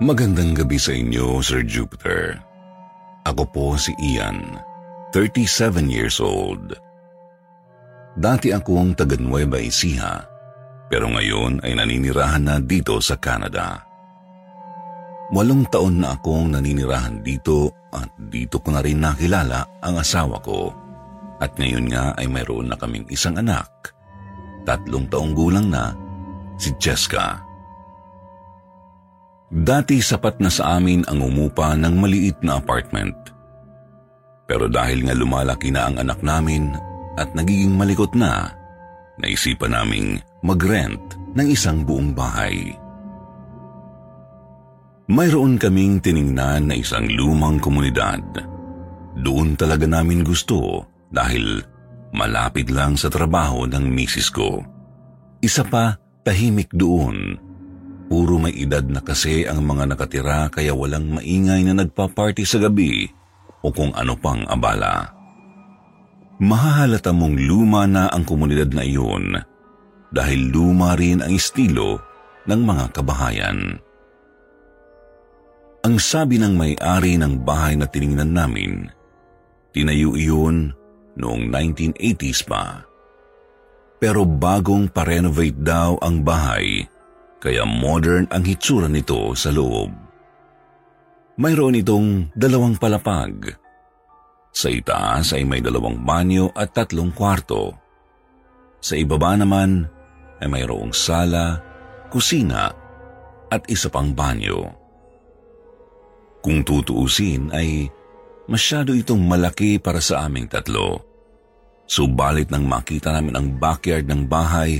Magandang gabi sa inyo, Sir Jupiter. Ako po si Ian, 37 years old. Dati akong taga Nueva Ecija, pero ngayon ay naninirahan na dito sa Canada. Walong taon na akong naninirahan dito at dito ko na rin nakilala ang asawa ko. At ngayon nga ay mayroon na kaming isang anak, tatlong taong gulang na, si Jessica. Dati sapat na sa amin ang umupa ng maliit na apartment. Pero dahil nga lumalaki na ang anak namin at nagiging malikot na, naisipan naming mag-rent ng isang buong bahay. Mayroon kaming tiningnan na isang lumang komunidad. Doon talaga namin gusto dahil malapit lang sa trabaho ng misis ko. Isa pa, tahimik doon Puro may edad na kasi ang mga nakatira kaya walang maingay na nagpa-party sa gabi o kung ano pang abala. Mahahalata mong luma na ang komunidad na iyon dahil luma rin ang estilo ng mga kabahayan. Ang sabi ng may-ari ng bahay na tiningnan namin, tinayo iyon noong 1980s pa. Pero bagong pa-renovate daw ang bahay kaya modern ang hitsura nito sa loob. Mayroon itong dalawang palapag. Sa itaas ay may dalawang banyo at tatlong kwarto. Sa ibaba naman ay mayroong sala, kusina at isa pang banyo. Kung tutuusin ay masyado itong malaki para sa aming tatlo. Subalit nang makita namin ang backyard ng bahay,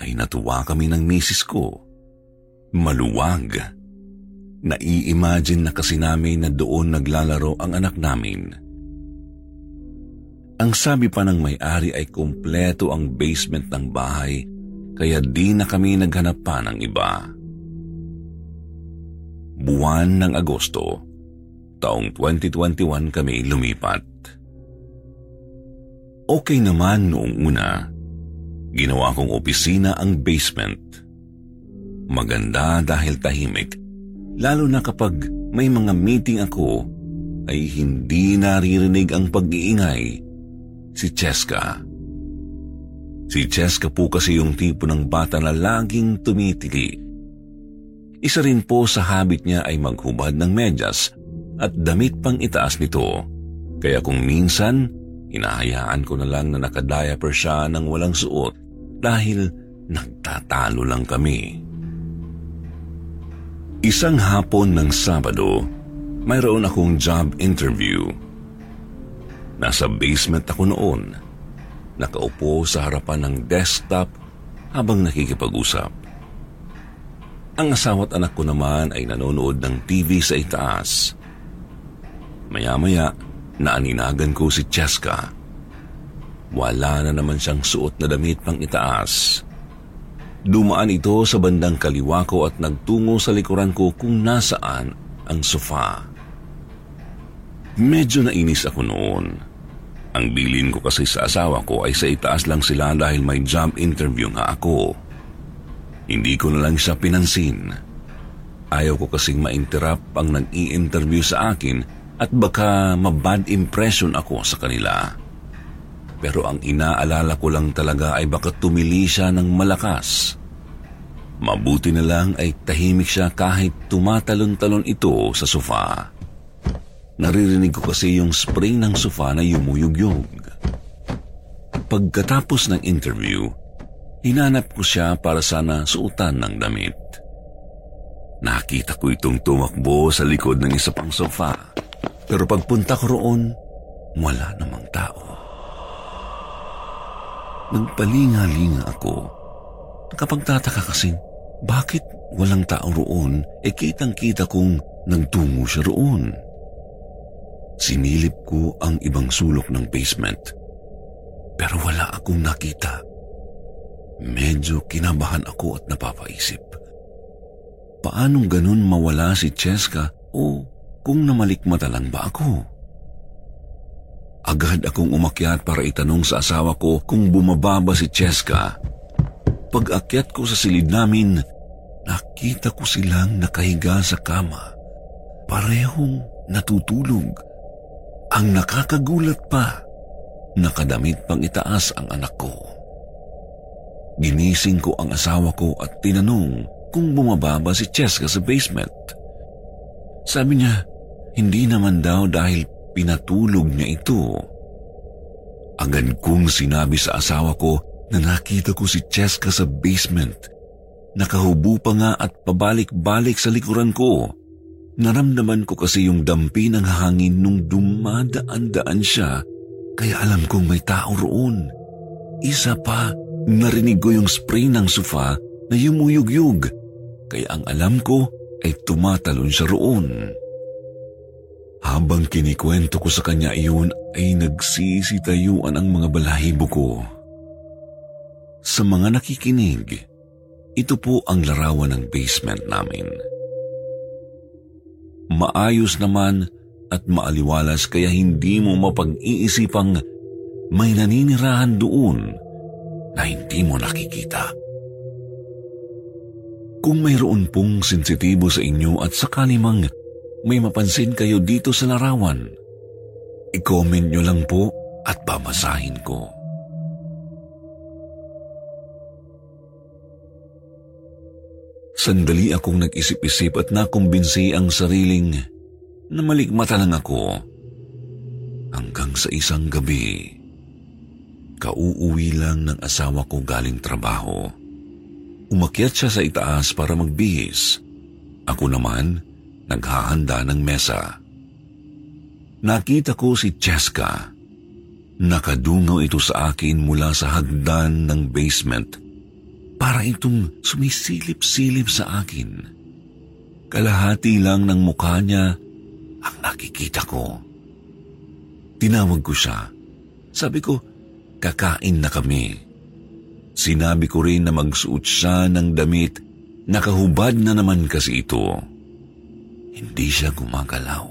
ay natuwa kami ng misis ko maluwag. Nai-imagine na kasi namin na doon naglalaro ang anak namin. Ang sabi pa ng may-ari ay kumpleto ang basement ng bahay kaya di na kami naghanap pa ng iba. Buwan ng Agosto, taong 2021 kami lumipat. Okay naman noong una. Ginawa kong opisina ang basement Maganda dahil tahimik, lalo na kapag may mga meeting ako ay hindi naririnig ang pag-iingay si Cheska. Si Cheska po kasi yung tipo ng bata na laging tumitili. Isa rin po sa habit niya ay maghubad ng medyas at damit pang itaas nito. Kaya kung minsan, hinahayaan ko na lang na nakadiaper siya ng walang suot dahil nagtatalo lang kami. Isang hapon ng Sabado, mayroon akong job interview. Nasa basement ako noon. Nakaupo sa harapan ng desktop habang nakikipag-usap. Ang asawa't anak ko naman ay nanonood ng TV sa itaas. Maya-maya, naaninagan ko si Cheska. Wala na naman siyang suot na damit pang itaas. Dumaan ito sa bandang kaliwa ko at nagtungo sa likuran ko kung nasaan ang sofa. Medyo nainis ako noon. Ang bilin ko kasi sa asawa ko ay sa itaas lang sila dahil may job interview nga ako. Hindi ko na lang siya pinansin. Ayaw ko kasing ma-interrupt ang nag-i-interview sa akin at baka mabad impression ako sa kanila. Pero ang inaalala ko lang talaga ay baka tumili siya ng malakas. Mabuti na lang ay tahimik siya kahit tumatalon-talon ito sa sofa. Naririnig ko kasi yung spring ng sofa na yumuyugyog. Pagkatapos ng interview, hinanap ko siya para sana suutan ng damit. Nakita ko itong tumakbo sa likod ng isa pang sofa. Pero pagpunta ko roon, wala namang tao. Nagpalinga-linga ako. Nakapagtataka kasi, bakit walang tao roon, e kitang kita kong nagtungo siya roon. Sinilip ko ang ibang sulok ng basement. Pero wala akong nakita. Medyo kinabahan ako at napapaisip. Paanong ganun mawala si Cheska o kung namalikmata lang ba ako? Agad akong umakyat para itanong sa asawa ko kung bumaba ba si Cheska. Pag-akyat ko sa silid namin, nakita ko silang nakahiga sa kama. Parehong natutulog. Ang nakakagulat pa, nakadamit pang itaas ang anak ko. Ginising ko ang asawa ko at tinanong kung bumaba ba si Cheska sa basement. Sabi niya, hindi naman daw dahil pinatulog niya ito. Agad kong sinabi sa asawa ko na nakita ko si Cheska sa basement. Nakahubo pa nga at pabalik-balik sa likuran ko. Naramdaman ko kasi yung dampi ng hangin nung dumadaan-daan siya, kaya alam kong may tao roon. Isa pa, narinig ko yung spray ng sofa na yumuyugyug, kaya ang alam ko ay tumatalon siya roon. Habang kinikwento ko sa kanya iyon ay nagsisitayuan ang mga balahibo ko. Sa mga nakikinig, ito po ang larawan ng basement namin maayos naman at maaliwalas kaya hindi mo mapag-iisipang may naninirahan doon na hindi mo nakikita. Kung mayroon pong sensitibo sa inyo at sakali mang may mapansin kayo dito sa larawan, i-comment nyo lang po at babasahin ko. Sandali akong nag-isip-isip at nakumbinsi ang sariling na malikmata lang ako. Hanggang sa isang gabi, kauuwi lang ng asawa ko galing trabaho. Umakyat siya sa itaas para magbihis. Ako naman, naghahanda ng mesa. Nakita ko si Cheska. Nakadungaw ito sa akin mula sa hagdan ng basement para itong sumisilip-silip sa akin. Kalahati lang ng mukha niya ang nakikita ko. Tinawag ko siya. Sabi ko, kakain na kami. Sinabi ko rin na magsuot siya ng damit, nakahubad na naman kasi ito. Hindi siya gumagalaw.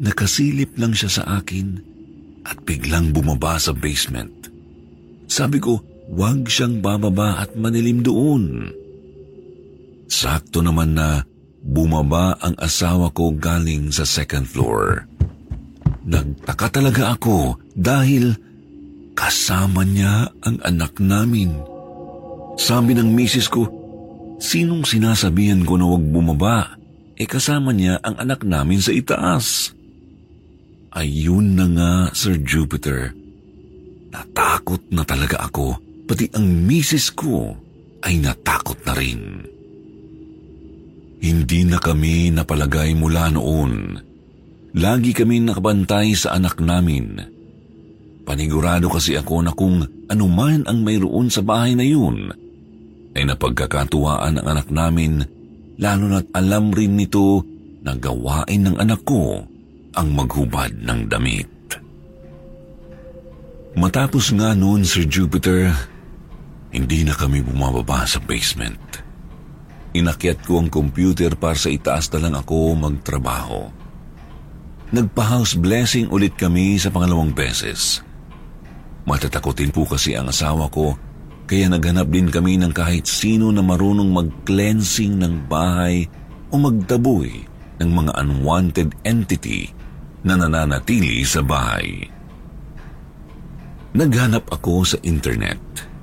Nakasilip lang siya sa akin at biglang bumaba sa basement. Sabi ko, huwag siyang bababa at manilim doon. Sakto naman na bumaba ang asawa ko galing sa second floor. Nagtaka talaga ako dahil kasama niya ang anak namin. Sabi ng misis ko, sinong sinasabihan ko na huwag bumaba? E kasama niya ang anak namin sa itaas. Ayun na nga, Sir Jupiter. Natakot na talaga ako pati ang misis ko ay natakot na rin. Hindi na kami napalagay mula noon. Lagi kami nakabantay sa anak namin. Panigurado kasi ako na kung anuman ang mayroon sa bahay na yun, ay napagkakatuwaan ng anak namin lalo na't alam rin nito na gawain ng anak ko ang maghubad ng damit. Matapos nga noon, Sir Jupiter, hindi na kami bumababa sa basement. Inakyat ko ang computer para sa itaas na lang ako magtrabaho. Nagpa-house blessing ulit kami sa pangalawang beses. Matatakotin po kasi ang asawa ko kaya naghanap din kami ng kahit sino na marunong mag-cleansing ng bahay o magtaboy ng mga unwanted entity na nananatili sa bahay. Naghanap ako sa internet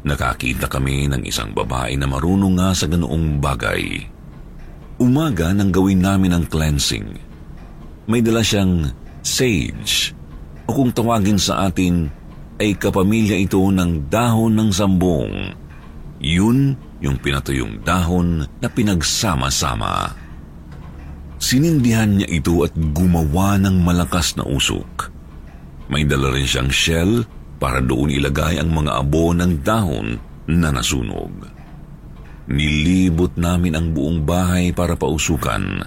Nakakita kami ng isang babae na marunong nga sa ganoong bagay. Umaga nang gawin namin ang cleansing. May dala siyang sage o kung tawagin sa atin ay kapamilya ito ng dahon ng sambong. Yun yung pinatuyong dahon na pinagsama-sama. Sinindihan niya ito at gumawa ng malakas na usok. May dala rin siyang shell para doon ilagay ang mga abo ng dahon na nasunog. Nilibot namin ang buong bahay para pausukan.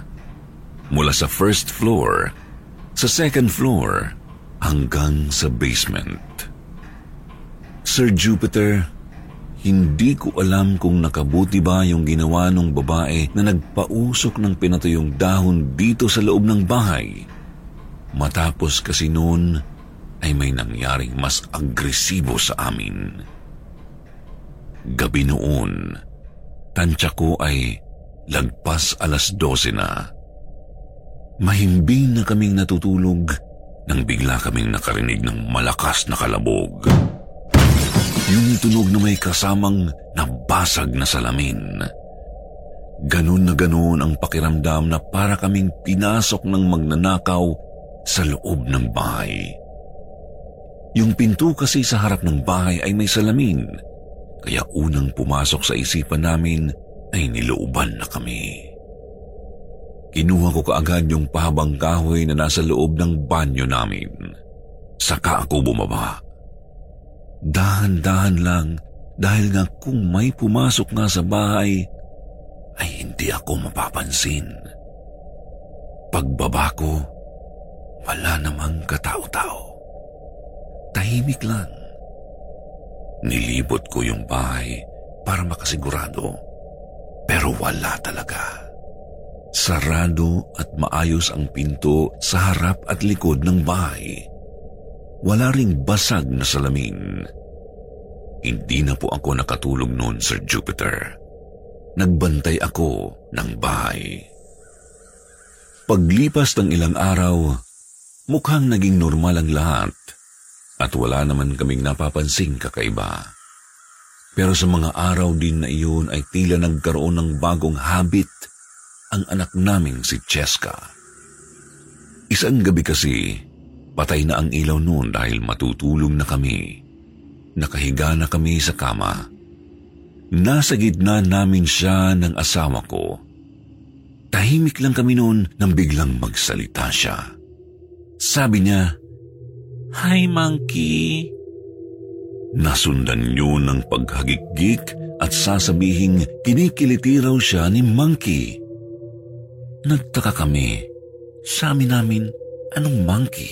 Mula sa first floor, sa second floor, hanggang sa basement. Sir Jupiter, hindi ko alam kung nakabuti ba yung ginawa ng babae na nagpausok ng pinatuyong dahon dito sa loob ng bahay. Matapos kasi noon ay may nangyaring mas agresibo sa amin. Gabi noon, Tansya ko ay lagpas alas 12 na. Mahimbing na kaming natutulog nang bigla kaming nakarinig ng malakas na kalabog. Yung tunog na may kasamang nabasag na salamin. Ganon na ganon ang pakiramdam na para kaming pinasok ng magnanakaw sa loob ng bahay. Yung pinto kasi sa harap ng bahay ay may salamin kaya unang pumasok sa isipan namin ay nilooban na kami. Kinuha ko kaagad yung pahabang kahoy na nasa loob ng banyo namin. Saka ako bumaba. Dahan-dahan lang dahil nga kung may pumasok nga sa bahay, ay hindi ako mapapansin. Pagbaba ko, wala namang katao-tao. Tahimik lang. Nilibot ko yung bahay para makasigurado. Pero wala talaga. Sarado at maayos ang pinto sa harap at likod ng bahay. Wala ring basag na salamin. Hindi na po ako nakatulog noon, Sir Jupiter. Nagbantay ako ng bahay. Paglipas ng ilang araw, mukhang naging normal ang lahat at wala naman kaming napapansing kakaiba. Pero sa mga araw din na iyon ay tila nagkaroon ng bagong habit ang anak naming si Cheska. Isang gabi kasi, patay na ang ilaw noon dahil matutulog na kami. Nakahiga na kami sa kama. Nasa gitna namin siya ng asawa ko. Tahimik lang kami noon nang biglang magsalita siya. Sabi niya, Hi, Monkey! Nasundan niyo ng paghagikgik at sasabihing kinikiliti raw siya ni Monkey. Nagtaka kami. Sabi namin, anong monkey?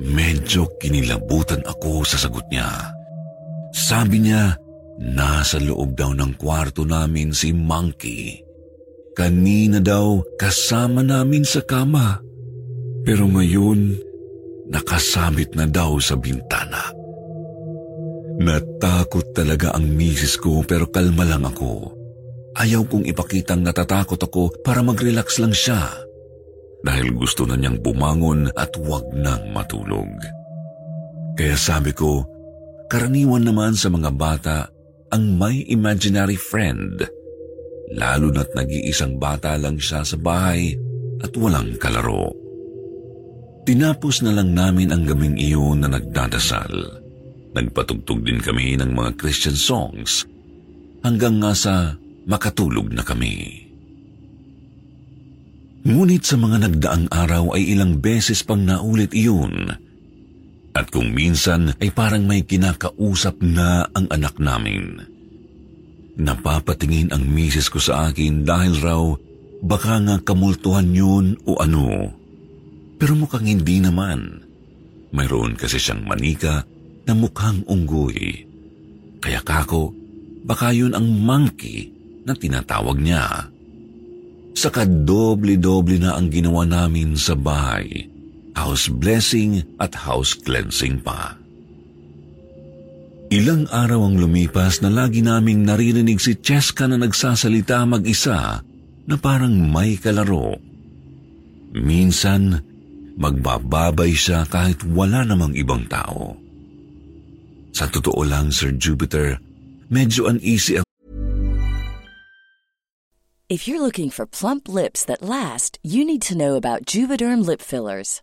Medyo kinilabutan ako sa sagot niya. Sabi niya, nasa loob daw ng kwarto namin si Monkey. Kanina daw kasama namin sa kama. Pero ngayon, nakasabit na daw sa bintana. Natakot talaga ang misis ko pero kalma lang ako. Ayaw kong ipakitang natatakot ako para mag-relax lang siya dahil gusto na niyang bumangon at huwag nang matulog. Kaya sabi ko, karaniwan naman sa mga bata ang may imaginary friend, lalo na't nag-iisang bata lang siya sa bahay at walang kalaro. Tinapos na lang namin ang gaming iyon na nagdadasal. Nagpatugtog din kami ng mga Christian songs hanggang nga sa makatulog na kami. Ngunit sa mga nagdaang araw ay ilang beses pang naulit iyon. At kung minsan ay parang may kinakausap na ang anak namin. Napapatingin ang misis ko sa akin dahil raw baka nga kamultuhan yun o ano. Pero mukhang hindi naman. Mayroon kasi siyang manika na mukhang unggoy. Kaya kako, baka yun ang monkey na tinatawag niya. Saka doble-doble na ang ginawa namin sa bahay. House blessing at house cleansing pa. Ilang araw ang lumipas na lagi naming naririnig si Cheska na nagsasalita mag-isa na parang may kalaro. Minsan, magbababay siya kahit wala namang ibang tao. Sa totoo lang, Sir Jupiter, medyo uneasy ako. If you're looking for plump lips that last, you need to know about Juvederm lip fillers.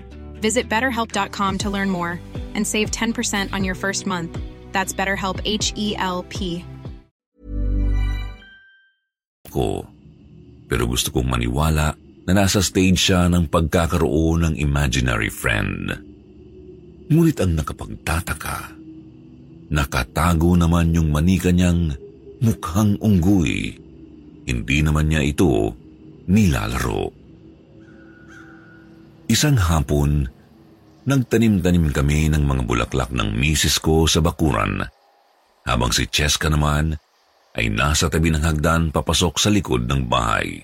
Visit betterhelp.com to learn more and save 10% on your first month. That's BetterHelp H E L P. ko. Pero gusto kong maniwala na nasa stage siya ng pagkakaroon ng imaginary friend. Ngunit ang nakapagtataka, nakatago naman yung manika niyang mukhang unggoy. Hindi naman niya ito nilalaro. Isang hapon, nagtanim-tanim kami ng mga bulaklak ng misis ko sa bakuran, habang si Cheska naman ay nasa tabi ng hagdan papasok sa likod ng bahay.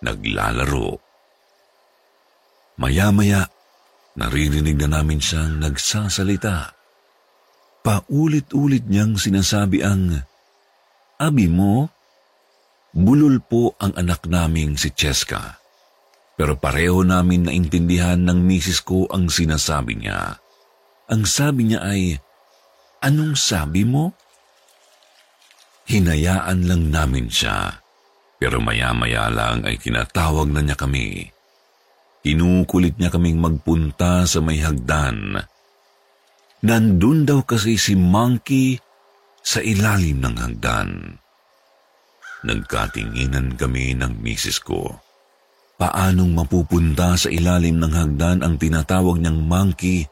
Naglalaro. Maya-maya, naririnig na namin siyang nagsasalita. Paulit-ulit niyang sinasabi ang, Abi mo? Bulol po ang anak naming si Cheska. Pero pareho namin naintindihan ng misis ko ang sinasabi niya. Ang sabi niya ay, Anong sabi mo? Hinayaan lang namin siya. Pero maya-maya lang ay tinatawag na niya kami. Kinukulit niya kaming magpunta sa may hagdan. Nandun daw kasi si Monkey sa ilalim ng hagdan. Nagkatinginan kami ng misis ko. Paanong mapupunta sa ilalim ng hagdan ang tinatawag niyang monkey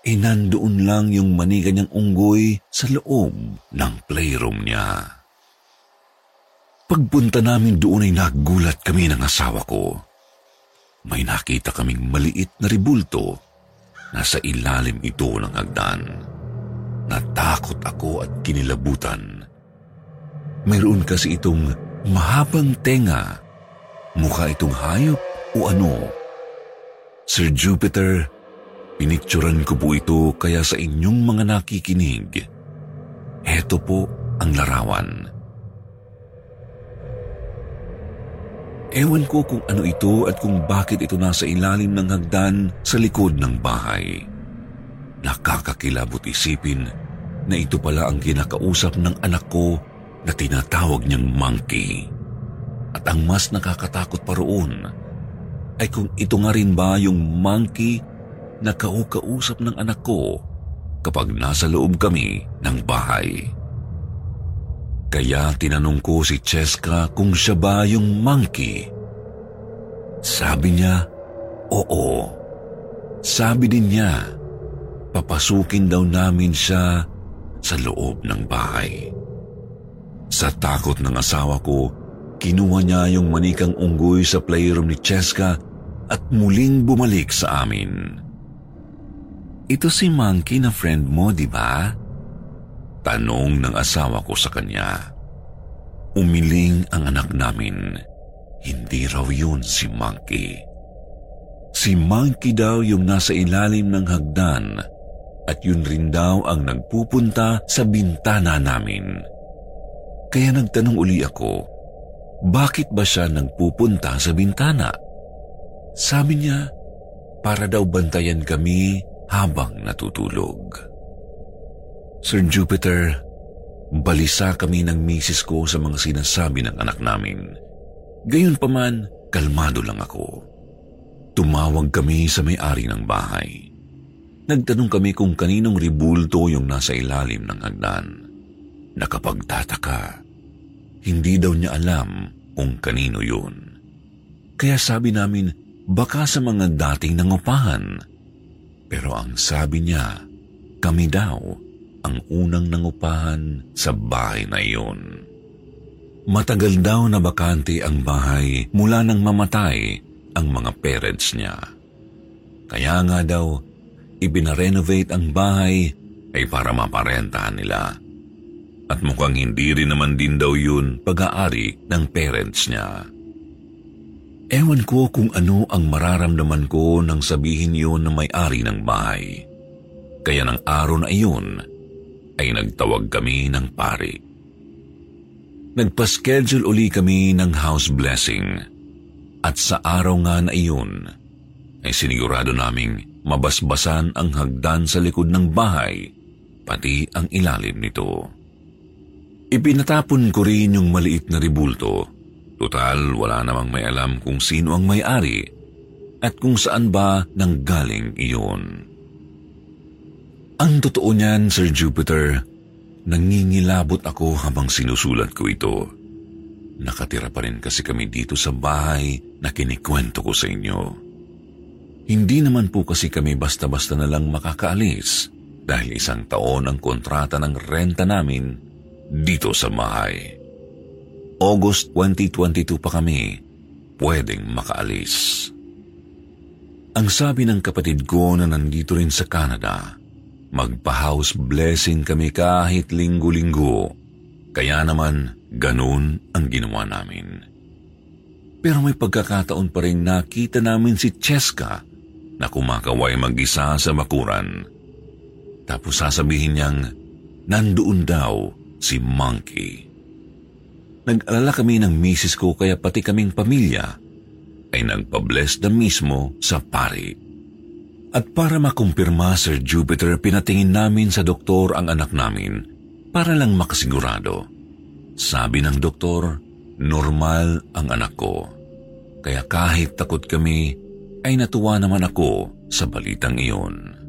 eh nandoon lang yung manika niyang unggoy sa loob ng playroom niya. Pagpunta namin doon ay nagulat kami ng asawa ko. May nakita kaming maliit na ribulto na sa ilalim ito ng hagdan. Natakot ako at kinilabutan. Mayroon kasi itong mahabang tenga. Mukha itong hayop o ano. Sir Jupiter, Pinicturan ko po ito kaya sa inyong mga nakikinig. Heto po ang larawan. Ewan ko kung ano ito at kung bakit ito nasa ilalim ng hagdan sa likod ng bahay. Nakakakilabot isipin na ito pala ang kinakausap ng anak ko na tinatawag niyang monkey. At ang mas nakakatakot pa roon ay kung ito nga rin ba yung monkey na kaukausap ng anak ko kapag nasa loob kami ng bahay. Kaya tinanong ko si Cheska kung siya ba yung monkey. Sabi niya, oo. Sabi din niya, papasukin daw namin siya sa loob ng bahay. Sa takot ng asawa ko, kinuha niya yung manikang unggoy sa playroom ni Cheska at muling bumalik sa amin. Ito si Monkey na friend mo, di ba? Tanong ng asawa ko sa kanya. Umiling ang anak namin. Hindi raw yun si Monkey. Si Monkey daw yung nasa ilalim ng hagdan at yun rin daw ang nagpupunta sa bintana namin. Kaya nagtanong uli ako, bakit ba siya nagpupunta sa bintana? Sabi niya, para daw bantayan kami habang natutulog. Sir Jupiter, balisa kami ng misis ko sa mga sinasabi ng anak namin. Gayon pa man, kalmado lang ako. Tumawag kami sa may-ari ng bahay. Nagtanong kami kung kaninong ribulto yung nasa ilalim ng hagdan. Nakapagtataka. Hindi daw niya alam kung kanino yun. Kaya sabi namin, baka sa mga dating nangupahan. Pero ang sabi niya, kami daw ang unang nangupahan sa bahay na iyon. Matagal daw na bakante ang bahay mula nang mamatay ang mga parents niya. Kaya nga daw, ibinarenovate ang bahay ay para maparentahan nila. At mukhang hindi rin naman din daw yun pag-aari ng parents niya. Ewan ko kung ano ang mararamdaman ko nang sabihin yun ng may-ari ng bahay. Kaya ng araw na iyon, ay nagtawag kami ng pari. Nagpa-schedule uli kami ng house blessing at sa araw nga na iyon ay sinigurado naming mabasbasan ang hagdan sa likod ng bahay pati ang ilalim nito. Ipinatapon ko rin yung maliit na ribulto. Total, wala namang may alam kung sino ang may-ari at kung saan ba nanggaling iyon. Ang totoo niyan, Sir Jupiter, nangingilabot ako habang sinusulat ko ito. Nakatira pa rin kasi kami dito sa bahay na kinikwento ko sa inyo. Hindi naman po kasi kami basta-basta na lang makakaalis dahil isang taon ang kontrata ng renta namin dito sa bahay. August 2022 pa kami pwedeng makaalis. Ang sabi ng kapatid ko na nandito rin sa Canada, Magpa-house blessing kami kahit linggo-linggo. Kaya naman, ganun ang ginawa namin. Pero may pagkakataon pa rin nakita namin si Cheska na kumakaway mag-isa sa bakuran. Tapos sasabihin niyang, nandoon daw si Monkey. Nag-alala kami ng misis ko kaya pati kaming pamilya ay nagpa-bless na mismo sa pari. At para makumpirma, Sir Jupiter, pinatingin namin sa doktor ang anak namin para lang makasigurado. Sabi ng doktor, normal ang anak ko. Kaya kahit takot kami, ay natuwa naman ako sa balitang iyon.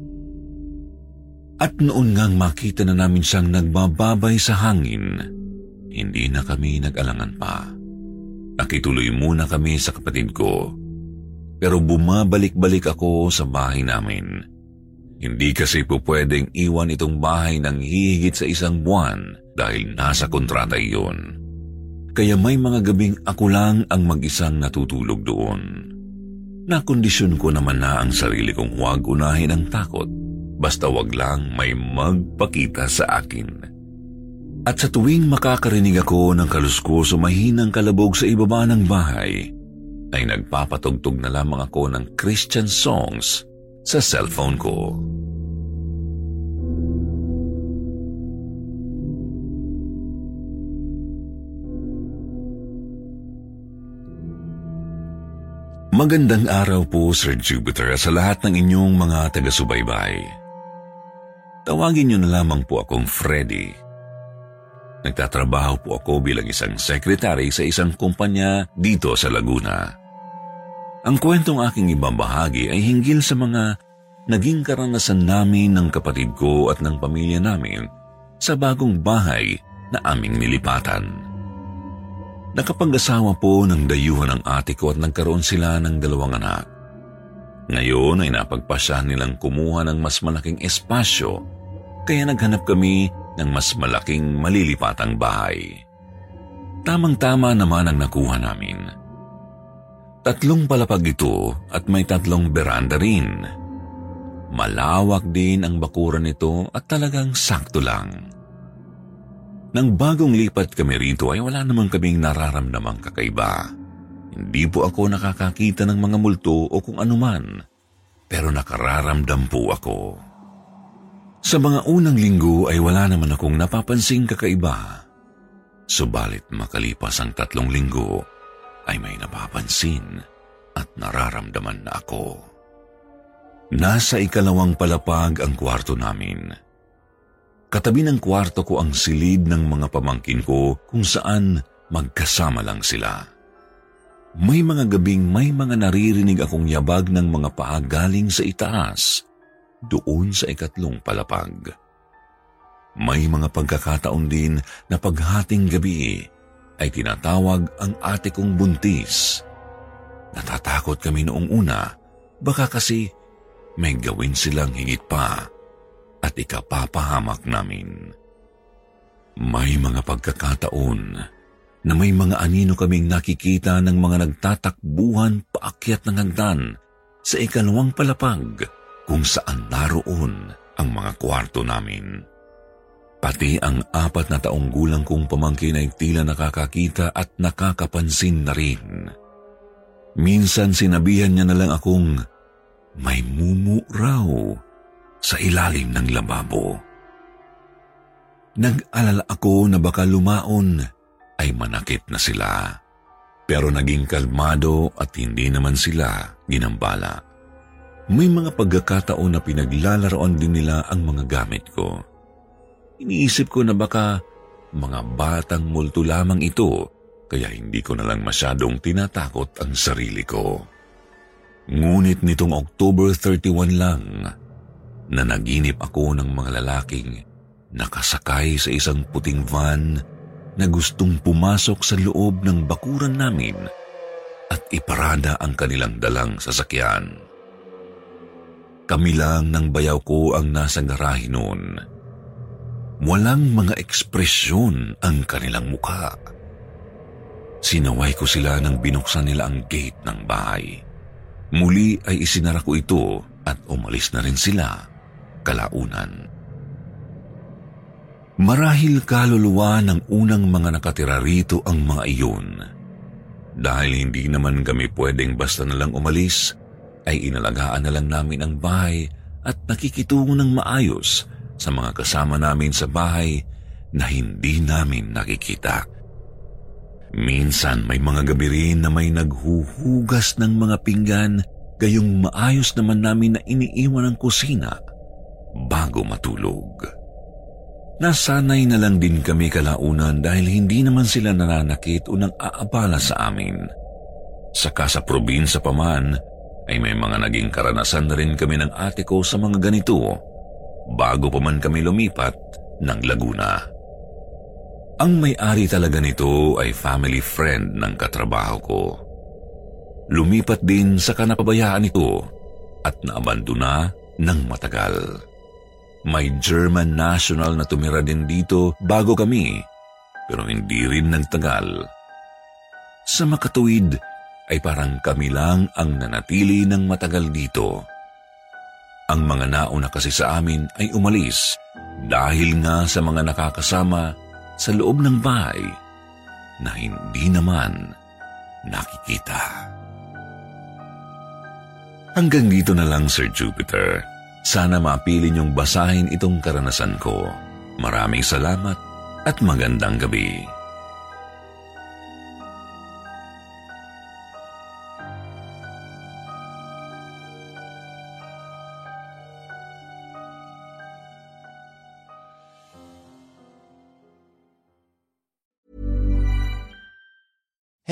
At noon ngang makita na namin siyang nagbababay sa hangin, hindi na kami nag-alangan pa. Nakituloy muna kami sa kapatid ko pero bumabalik-balik ako sa bahay namin. Hindi kasi po pwedeng iwan itong bahay ng hihigit sa isang buwan dahil nasa kontrata iyon. Kaya may mga gabing ako lang ang mag-isang natutulog doon. Nakondisyon ko naman na ang sarili kong huwag unahin ang takot, basta wag lang may magpakita sa akin. At sa tuwing makakarinig ako ng kaluskos o mahinang kalabog sa ibaba ng bahay, ay nagpapatugtog na lamang ako ng Christian songs sa cellphone ko. Magandang araw po, Sir Jupiter, sa lahat ng inyong mga taga-subaybay. Tawagin niyo na lamang po akong Freddy. Nagtatrabaho po ako bilang isang sekretary sa isang kumpanya dito sa Laguna. Ang kwentong aking ibabahagi ay hinggil sa mga naging karanasan namin ng kapatid ko at ng pamilya namin sa bagong bahay na aming nilipatan. Nakapag-asawa po ng dayuhan ng ate ko at nagkaroon sila ng dalawang anak. Ngayon ay napagpasya nilang kumuha ng mas malaking espasyo kaya naghanap kami ng mas malaking malilipatang bahay. Tamang-tama naman ang nakuha namin. Tatlong palapag ito at may tatlong beranda rin. Malawak din ang bakuran nito at talagang sakto lang. Nang bagong lipat kami rito ay wala namang kaming nararamdamang kakaiba. Hindi po ako nakakakita ng mga multo o kung anuman, pero nakararamdam po ako. Sa mga unang linggo ay wala naman akong napapansing kakaiba. Subalit makalipas ang tatlong linggo ay may napapansin at nararamdaman na ako. Nasa ikalawang palapag ang kwarto namin. Katabi ng kwarto ko ang silid ng mga pamangkin ko kung saan magkasama lang sila. May mga gabing may mga naririnig akong yabag ng mga paa galing sa itaas, doon sa ikatlong palapag. May mga pagkakataon din na paghating gabi ay tinatawag ang ate kong buntis. Natatakot kami noong una, baka kasi may gawin silang higit pa at ikapapahamak namin. May mga pagkakataon na may mga anino kaming nakikita ng mga nagtatakbuhan paakyat ng hagdan sa ikalawang palapag kung saan naroon ang mga kwarto namin. Pati ang apat na taong gulang kong pamangkin ay tila nakakakita at nakakapansin na rin. Minsan sinabihan niya na lang akong may mumu raw sa ilalim ng lababo. Nag-alala ako na baka lumaon ay manakit na sila. Pero naging kalmado at hindi naman sila ginambala. May mga pagkakataon na pinaglalaroan din nila ang mga gamit ko. Iniisip ko na baka mga batang multo lamang ito kaya hindi ko na lang masyadong tinatakot ang sarili ko. Ngunit nitong October 31 lang, na naginip ako ng mga lalaking nakasakay sa isang puting van na gustong pumasok sa loob ng bakuran namin at iparada ang kanilang dalang sasakyan. Kami lang ng bayaw ko ang nasa garahe noon. Walang mga ekspresyon ang kanilang mukha. Sinaway ko sila nang binuksan nila ang gate ng bahay. Muli ay isinara ko ito at umalis na rin sila kalaunan. Marahil kaluluwa ng unang mga nakatira rito ang mga iyon. Dahil hindi naman kami pwedeng basta na lang umalis, ay inalagaan na lang namin ang bahay at nakikitungo ng maayos sa mga kasama namin sa bahay na hindi namin nakikita. Minsan may mga gabi rin na may naghuhugas ng mga pinggan gayong maayos naman namin na iniiwan ang kusina bago matulog. Nasanay na lang din kami kalaunan dahil hindi naman sila nananakit o nang aabala sa amin. Saka sa probinsya pa man, ay may mga naging karanasan na rin kami ng ate ko sa mga ganito bago pa man kami lumipat ng Laguna. Ang may-ari talaga nito ay family friend ng katrabaho ko. Lumipat din sa kanapabayaan ito at naabandona ng matagal. May German national na tumira din dito bago kami, pero hindi rin nagtagal. Sa makatuwid ay parang kami lang ang nanatili ng matagal dito. Ang mga nauna kasi sa amin ay umalis dahil nga sa mga nakakasama sa loob ng bahay na hindi naman nakikita. Hanggang dito na lang, Sir Jupiter. Sana mapili niyong basahin itong karanasan ko. Maraming salamat at magandang gabi.